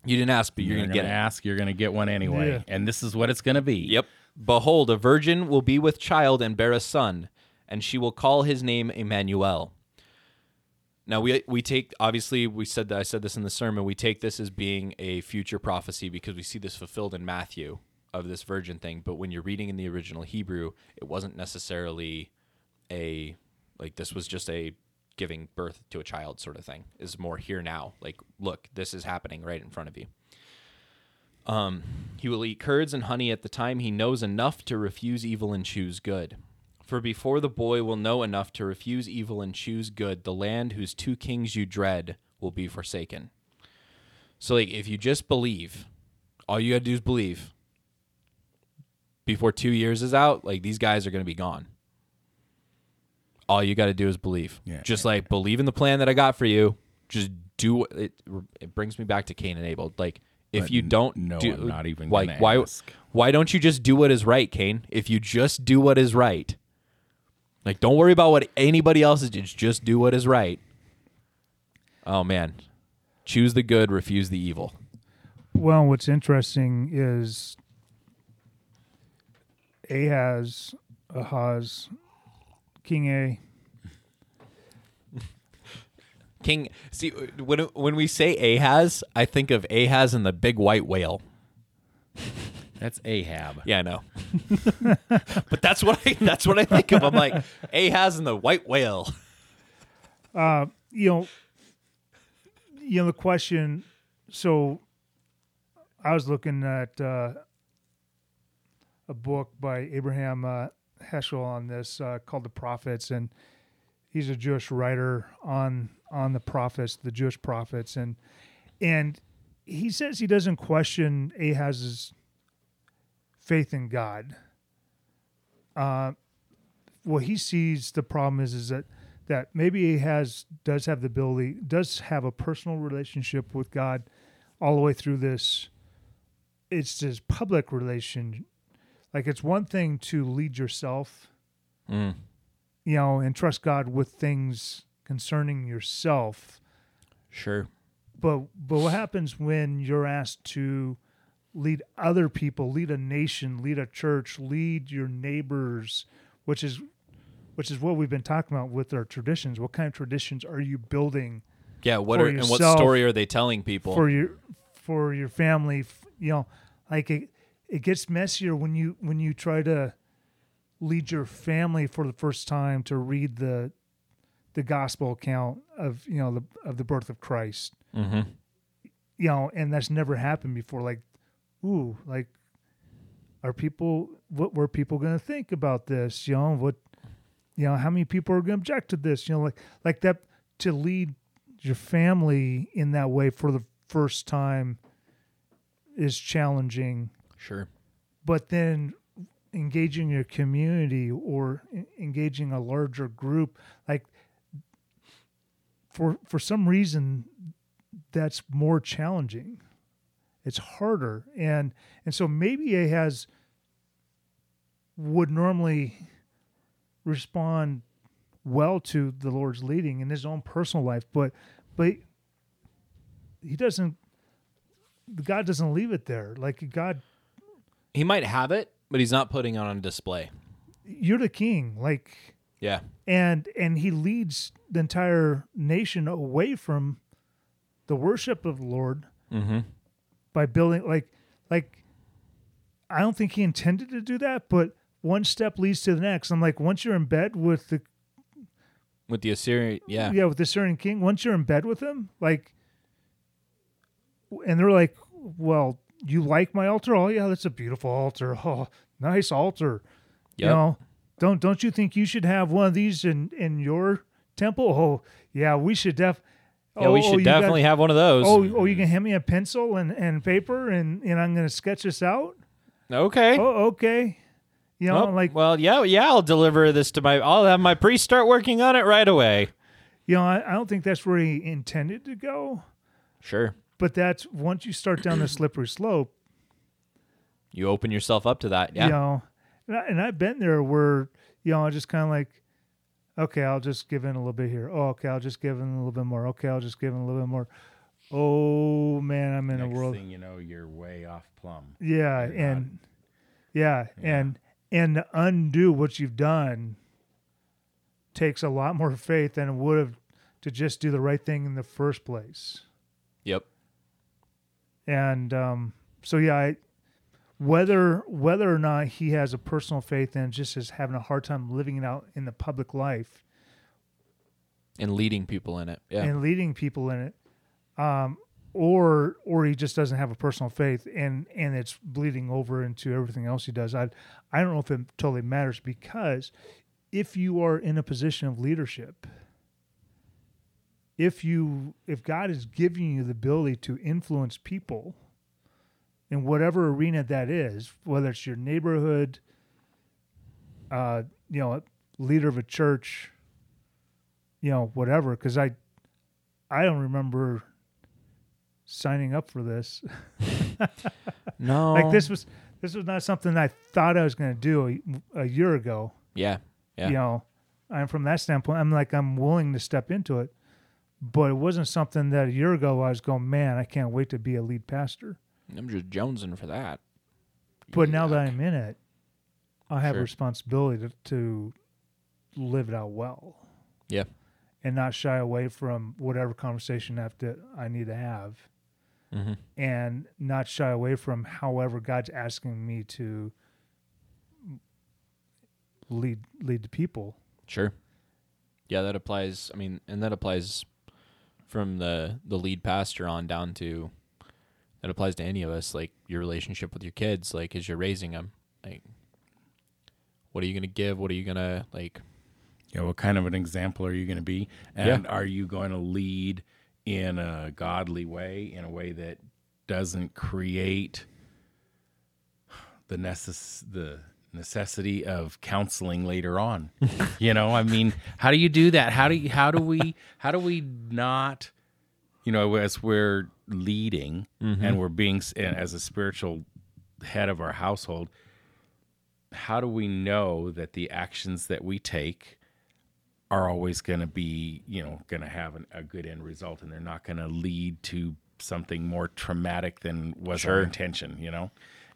You didn't ask, but you're, you're going going to to get it. ask. You're going to get one anyway. Yeah. And this is what it's going to be. Yep. Behold, a virgin will be with child and bear a son, and she will call his name Emmanuel. Now we we take obviously we said that I said this in the sermon. We take this as being a future prophecy because we see this fulfilled in Matthew of this virgin thing. But when you're reading in the original Hebrew, it wasn't necessarily a like this was just a giving birth to a child sort of thing. Is more here now. Like look, this is happening right in front of you. Um, he will eat curds and honey at the time he knows enough to refuse evil and choose good. For before the boy will know enough to refuse evil and choose good, the land whose two kings you dread will be forsaken. So, like, if you just believe, all you gotta do is believe. Before two years is out, like these guys are gonna be gone. All you gotta do is believe. Yeah. Just like believe in the plan that I got for you. Just do it. It brings me back to Cain and Abel. Like, if But you don't no, do, I'm not even like why ask. why don't you just do what is right, Cain? If you just do what is right, like don't worry about what anybody else is. Just just do what is right. Oh man, choose the good, refuse the evil. Well, what's interesting is Ahaz, Ahaz, King A. King, see when when we say Ahaz, I think of Ahaz and the big white whale. That's Ahab. Yeah, I know. but that's what I that's what I think of. I'm like Ahaz and the white whale. you know, you know the question. So, I was looking at uh, a book by Abraham uh, Heschel on this uh, called "The Prophets," and he's a Jewish writer on on the prophets, the Jewish prophets, and and he says he doesn't question Ahaz's faith in God. Uh, what he sees the problem is is that that maybe Ahaz does have the ability does have a personal relationship with God all the way through this. It's this public relation like it's one thing to lead yourself Mm. you know and trust God with things concerning yourself Sure. but but what happens when you're asked to lead other people lead a nation lead a church lead your neighbors which is which is what we've been talking about with our traditions what kind of traditions are you building Yeah. What are and what story are they telling people? for your for your family you know like it gets messier when you when you try to lead your family for the first time to read the the gospel account of you know the of the birth of Christ. Mm-hmm. you know and that's never happened before. Like ooh like are people what were people going to think about this? You know what you know how many people are going to object to this? You know like like that to lead your family in that way for the first time is challenging Sure. but then engaging your community or engaging a larger group like for for some reason that's more challenging it's harder and and so maybe Ahaz would normally respond well to the Lord's leading in his own personal life, but but he doesn't. God doesn't leave it there. Like God, He might have it, but he's not putting it on display. you're the king. Like Yeah. and and he leads the entire nation away from the worship of the Lord Mm-hmm. by building like like I don't think he intended to do that, but one step leads to the next. I'm like, once you're in bed with the With the Assyrian, yeah. yeah, with the Assyrian king, once you're in bed with him, like and they're like, Well, you like my altar? Oh yeah, that's a beautiful altar. Oh, nice altar. You know, don't don't you think you should have one of these in in your temple? Oh yeah, we should def. Yeah, oh, we oh, should oh, got- definitely have one of those. Oh, oh, you can hand me a pencil and, and paper, and, and I'm going to sketch this out. okay. Oh, okay. You know, Well, like well, yeah, yeah. I'll deliver this to my. I'll have my priest start working on it right away. you know, I, I don't think that's where he intended to go. Sure. But that's once you start down the slippery slope, You open yourself up to that. Yeah. you know, and, I, and I've been there where you know I just kind of like, okay, I'll just give in a little bit here. Oh, okay, I'll just give in a little bit more. Okay, I'll just give in a little bit more. Oh man, I'm in Next a world. thing you know, you're way off plumb. Yeah, You're and yeah, and and to undo what you've done takes a lot more faith than it would have to just do the right thing in the first place. Yep. And um, so yeah, I, whether whether or not he has a personal faith and just is having a hard time living it out in the public life And leading people in it. Yeah. and leading people in it, um, or or he just doesn't have a personal faith and and it's bleeding over into everything else he does. I I don't know if it totally matters because if you are in a position of leadership, if you if God is giving you the ability to influence people in whatever arena that is, whether it's your neighborhood, uh, you know, leader of a church, you know, whatever. Because I, I don't remember signing up for this. no. Like this was this was not something I thought I was going to do a, a year ago. Yeah. Yeah. You know, I'm from that standpoint. I'm like I'm willing to step into it, but it wasn't something that a year ago I was going, man, I can't wait to be a lead pastor. I'm just jonesing for that. But now that I'm in it, I have a responsibility to, to live it out well. Yeah. And not shy away from whatever conversation I have to I need to have. Mm-hmm. and not shy away from however God's asking me to lead lead the people. Sure. Yeah, that applies. I mean, and that applies from the the lead pastor on down to that applies to any of us. Like your relationship with your kids, like as you're raising them, like what are you gonna give? What are you gonna like? Yeah, what kind of an example are you going to be? And are you going to lead in a godly way, in a way that doesn't create the necess- the necessity of counseling later on? you know, I mean, how do you do that? How do you, how do we how do we not you know, as we're leading and we're being as a spiritual head of our household, how do we know that the actions that we take are always going to be, you know, going to have an, a good end result and they're not going to lead to something more traumatic than was our intention, you know?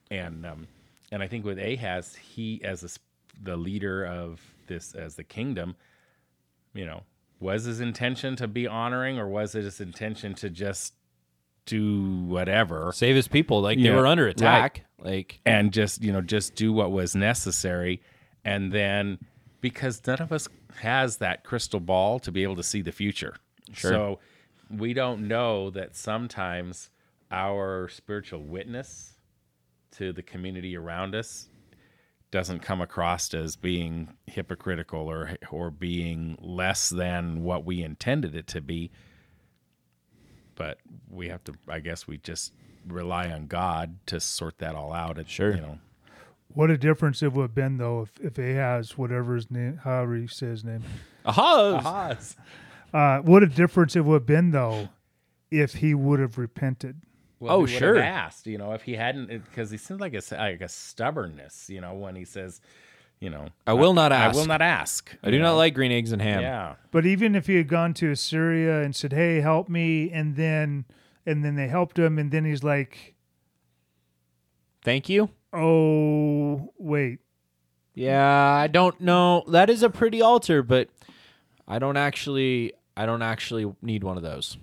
And, um, and I think with Ahaz, he, as a, the leader of this, as the kingdom, you know, was his intention to be honoring or was it his intention to just do whatever? Save his people. Like they were under right. attack. Like and just you know just do what was necessary and then because none of us has that crystal ball to be able to see the future Sure. so we don't know that sometimes our spiritual witness to the community around us doesn't come across as being hypocritical or or being less than what we intended it to be but we have to i guess we just rely on god to sort that all out It- Sure. you know What a difference it would have been though if if Ahaz, whatever his name, however you say his name, aha. uh, what a difference it would have been though if he would have repented. Well, Oh, he sure. have asked, you know, if he hadn't, because he seemed like a like a stubbornness, you know, when he says, you know, I will not ask. I will not ask. I do you not like green eggs and ham. Yeah. But even if he had gone to Assyria and said, "Hey, help me," and then and then they helped him, and then he's like, Thank you. "Oh, wait, Yeah, I don't know. That is a pretty altar, but I don't actually I don't actually need one of those.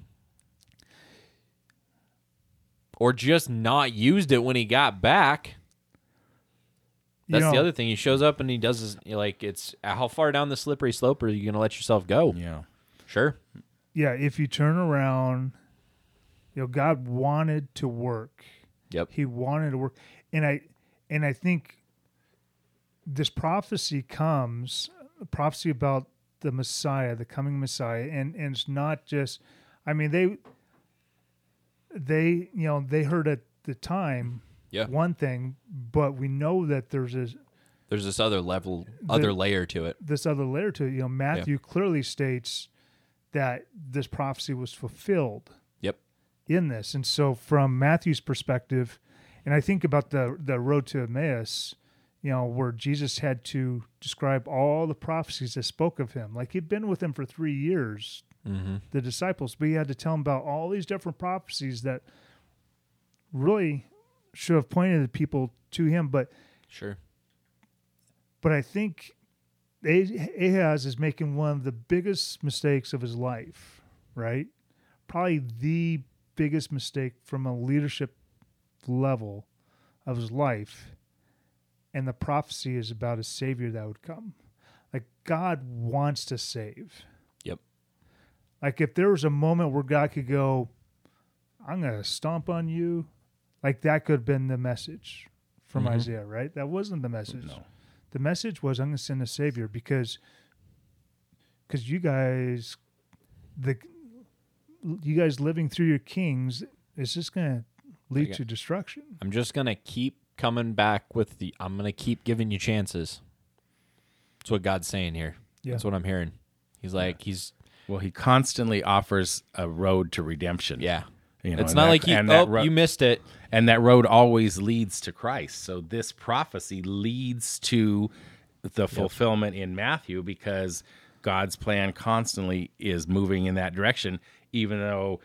Or just not used it when he got back. You That's the other thing. He shows up and he does his like it's how far down the slippery slope are you gonna let yourself go? Yeah. Sure. yeah." If you turn around, you know, God wanted to work. Yep. He wanted to work, and I and I think this prophecy comes prophecy about the Messiah, the coming Messiah, and and it's not just. I mean they they you know they heard at the time Yeah. one thing, but we know that there's this There's this other level other layer to it. this other layer to it. You know, Matthew clearly states that this prophecy was fulfilled Yep. in this. And so from Matthew's perspective, and I think about the the road to Emmaus, you know, where Jesus had to describe all the prophecies that spoke of him. Like he'd been with him for three years, Mm-hmm. the disciples, but he had to tell them about all these different prophecies that really should have pointed the people to him. But Sure. but I think Ah- Ahaz is making one of the biggest mistakes of his life, right? Probably the biggest mistake from a leadership level of his life. And the prophecy is about a savior that would come. Like God wants to save. Like if there was a moment where God could go, I'm going to stomp on you, like that could have been the message from Mhm. Isaiah, right? That wasn't the message. No. The message was I'm going to send a savior because because you guys the you guys living through your kings is just going to lead Okay. to destruction. I'm just gonna keep coming back with the I'm gonna keep giving you chances. That's what God's saying here. Yeah. That's what I'm hearing. He's like he's Well, he constantly offers a road to redemption. yeah. You know, it's not that- like you, oh, ro- you missed it. and that road always leads to Christ. So this prophecy leads to the fulfillment in Matthew because God's plan constantly is moving in that direction, even though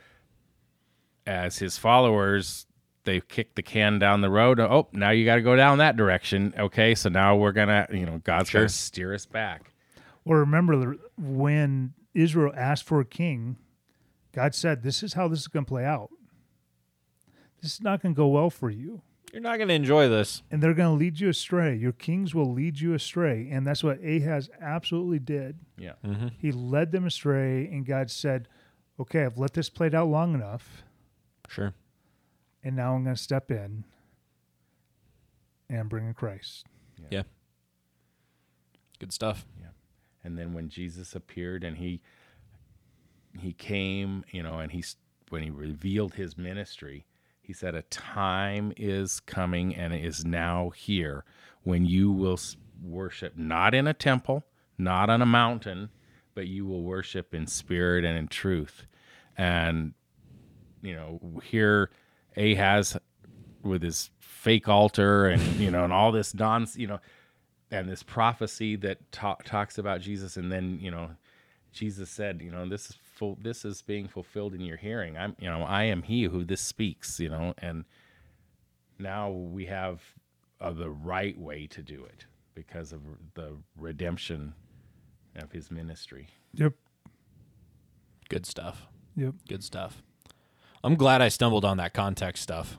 as his followers they kick the can down the road. Oh, now you got to go down that direction. Okay, so now we're gonna, you know, God's Sure. gonna steer us back. Well, remember when Israel asked for a king, God said, This is how this is going to play out. This is not going to go well for you. You're not gonna enjoy this. And they're going to lead you astray. Your kings will lead you astray. And that's what Ahaz absolutely did. Yeah. Mm-hmm. He led them astray, and God said, Okay, I've let this played out long enough, Sure. and now I'm going to step in and bring in Christ. Yeah. Good stuff. And then when Jesus appeared and he he came, you know, and he's when he revealed his ministry, he said a time is coming and is now here when you will worship not in a temple, not on a mountain, but you will worship in spirit and in truth. And you know, here Ahaz with his fake altar and you know and all this nonsense, you know, and this prophecy that ta- talks about Jesus, and then you know, Jesus said, you know, this is full, this is being fulfilled in your hearing. I'm, you know, I am He who this speaks. You know, and now we have uh, the right way to do it because of the redemption of His ministry. Yep. Good stuff. Yep. Good stuff. I'm glad I stumbled on that context stuff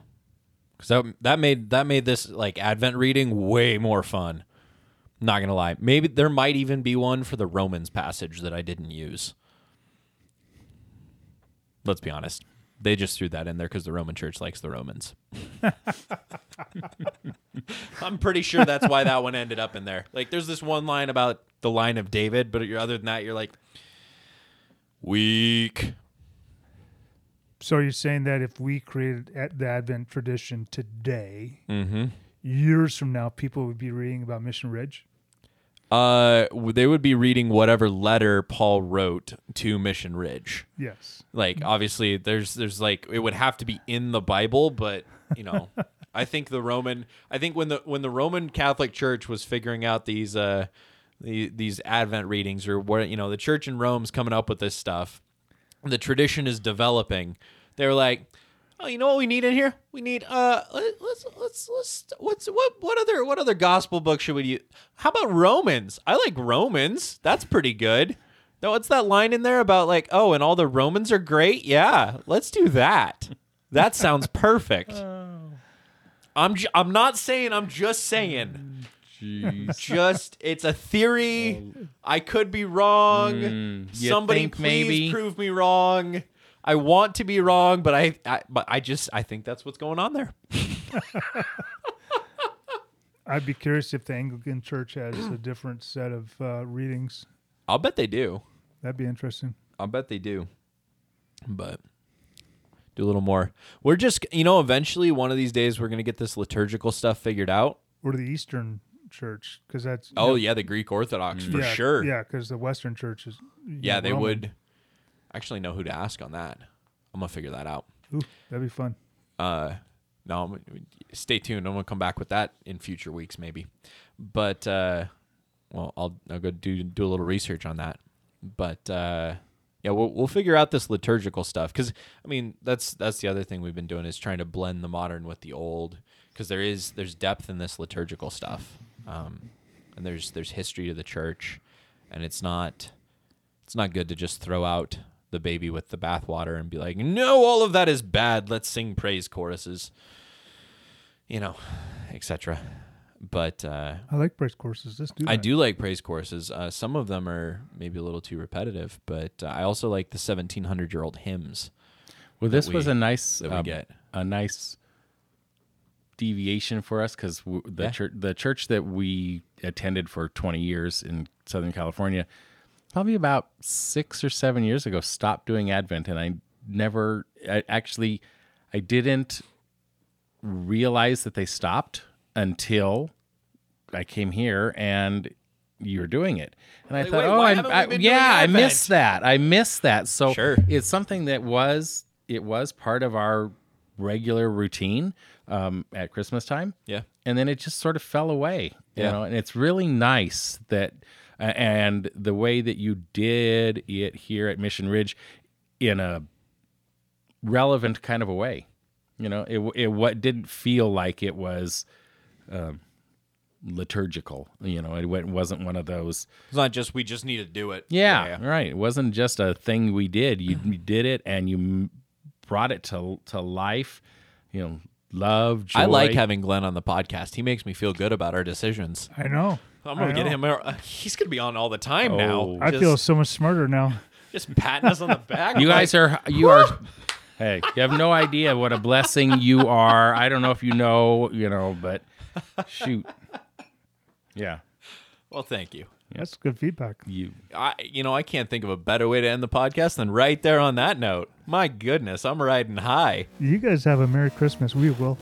because that that made that made this like Advent reading way more fun. Not gonna lie, maybe there might even be one for the Romans passage that I didn't use. Let's be honest, they just threw that in there because the Roman Church likes the Romans. I'm pretty sure that's why that one ended up in there. Like, there's this one line about the line of David, but other than that, you're like weak. So you're saying that if we created at the Advent tradition today, Mm-hmm. years from now, people would be reading about Mission Ridge? Uh, they would be reading whatever letter Paul wrote to Mission Ridge. Yes. Like, obviously, there's there's like it would have to be in the Bible, but you know, I think the Roman. I think when the when the Roman Catholic Church was figuring out these uh the, these Advent readings or what you know the Church in Rome's coming up with this stuff, the tradition is developing. They're like, oh, you know what we need in here? We need uh let- let's let's let's what's what what other what other gospel book should we use? How about Romans? I like Romans. That's pretty good. Now, what's that line in there about like, oh, and all the Romans are great? Yeah, let's do that. That sounds perfect. I'm j- I'm not saying. I'm just saying. Jeez. Just it's a theory. I could be wrong. Mm, Somebody please maybe? prove me wrong. I want to be wrong, but I, I but I just I think that's what's going on there. I'd be curious if the Anglican Church has a different set of uh, readings. I'll bet they do. That'd be interesting. I'll bet they do. But do a little more. We're just you know eventually one of these days we're gonna get this liturgical stuff figured out. Or the Eastern Church, because that's Oh yeah, the Greek Orthodox for yeah, sure. Yeah, because the Western Church is. Yeah, know, they Roman. would actually know who to ask on that. I'm gonna figure that out. Ooh, that'd be fun. Uh, no, I'm- stay tuned. I'm gonna come back with that in future weeks, maybe. But uh, well, I'll I'll go do do a little research on that. But uh, yeah, we'll we'll figure out this liturgical stuff because I mean that's that's the other thing we've been doing is trying to blend the modern with the old because there is there's depth in this liturgical stuff, um, and there's there's history to the church, and it's not it's not good to just throw out the baby with the bathwater and be like, no, all of that is bad. Let's sing praise choruses, you know, etc. But uh, I like praise choruses. Let's do I that. do like praise choruses. Uh, some of them are maybe a little too repetitive, but uh, I also like the 1700 year old hymns. Well, this we- was a nice that we um, get. a nice deviation for us because w- the Yeah. church the church that we attended for 20 years in Southern California, probably about six or seven years ago, stopped doing Advent, and I never I actually I didn't realize that they stopped until I came here and you were doing it. And I Like, thought, wait, oh, I, I- yeah, I missed that. I missed that. So Sure. it's something that was it was part of our regular routine um, at Christmas time, Yeah. and then it just sort of fell away. You Yeah. know, and it's really nice that uh, and the way that you did it here at Mission Ridge in a relevant kind of a way. You know, it it what didn't feel like it was um, liturgical. You know, it wasn't one of those. It's not just we just need to do it. Yeah, right. It wasn't just a thing we did. You, you did it, and you brought it to to life. You know, love. Joy. I like having Glenn on the podcast. He makes me feel good about our decisions. I know. I'm gonna I get him. He's gonna be on all the time Oh. now. I just, feel so much smarter now. just patting us on the back. You guys are you are. Hey, you have no idea what a blessing you are. I don't know if you know, you know, but shoot, yeah, Well, thank you. That's good feedback. you. I, you know, I can't think of a better way to end the podcast than right there on that note. My goodness, I'm riding high. You guys have a Merry Christmas. We will.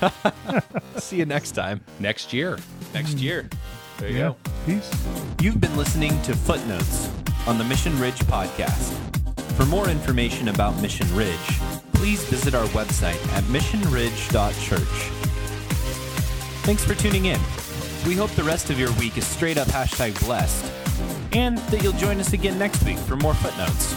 See you next time, Next year. next year. There you Yeah. go. Peace. You've been listening to Footnotes on the Mission Ridge podcast. For more information about Mission Ridge, please visit our website at missionridge.church. Thanks for tuning in. We hope the rest of your week is straight up hashtag blessed, and that you'll join us again next week for more footnotes.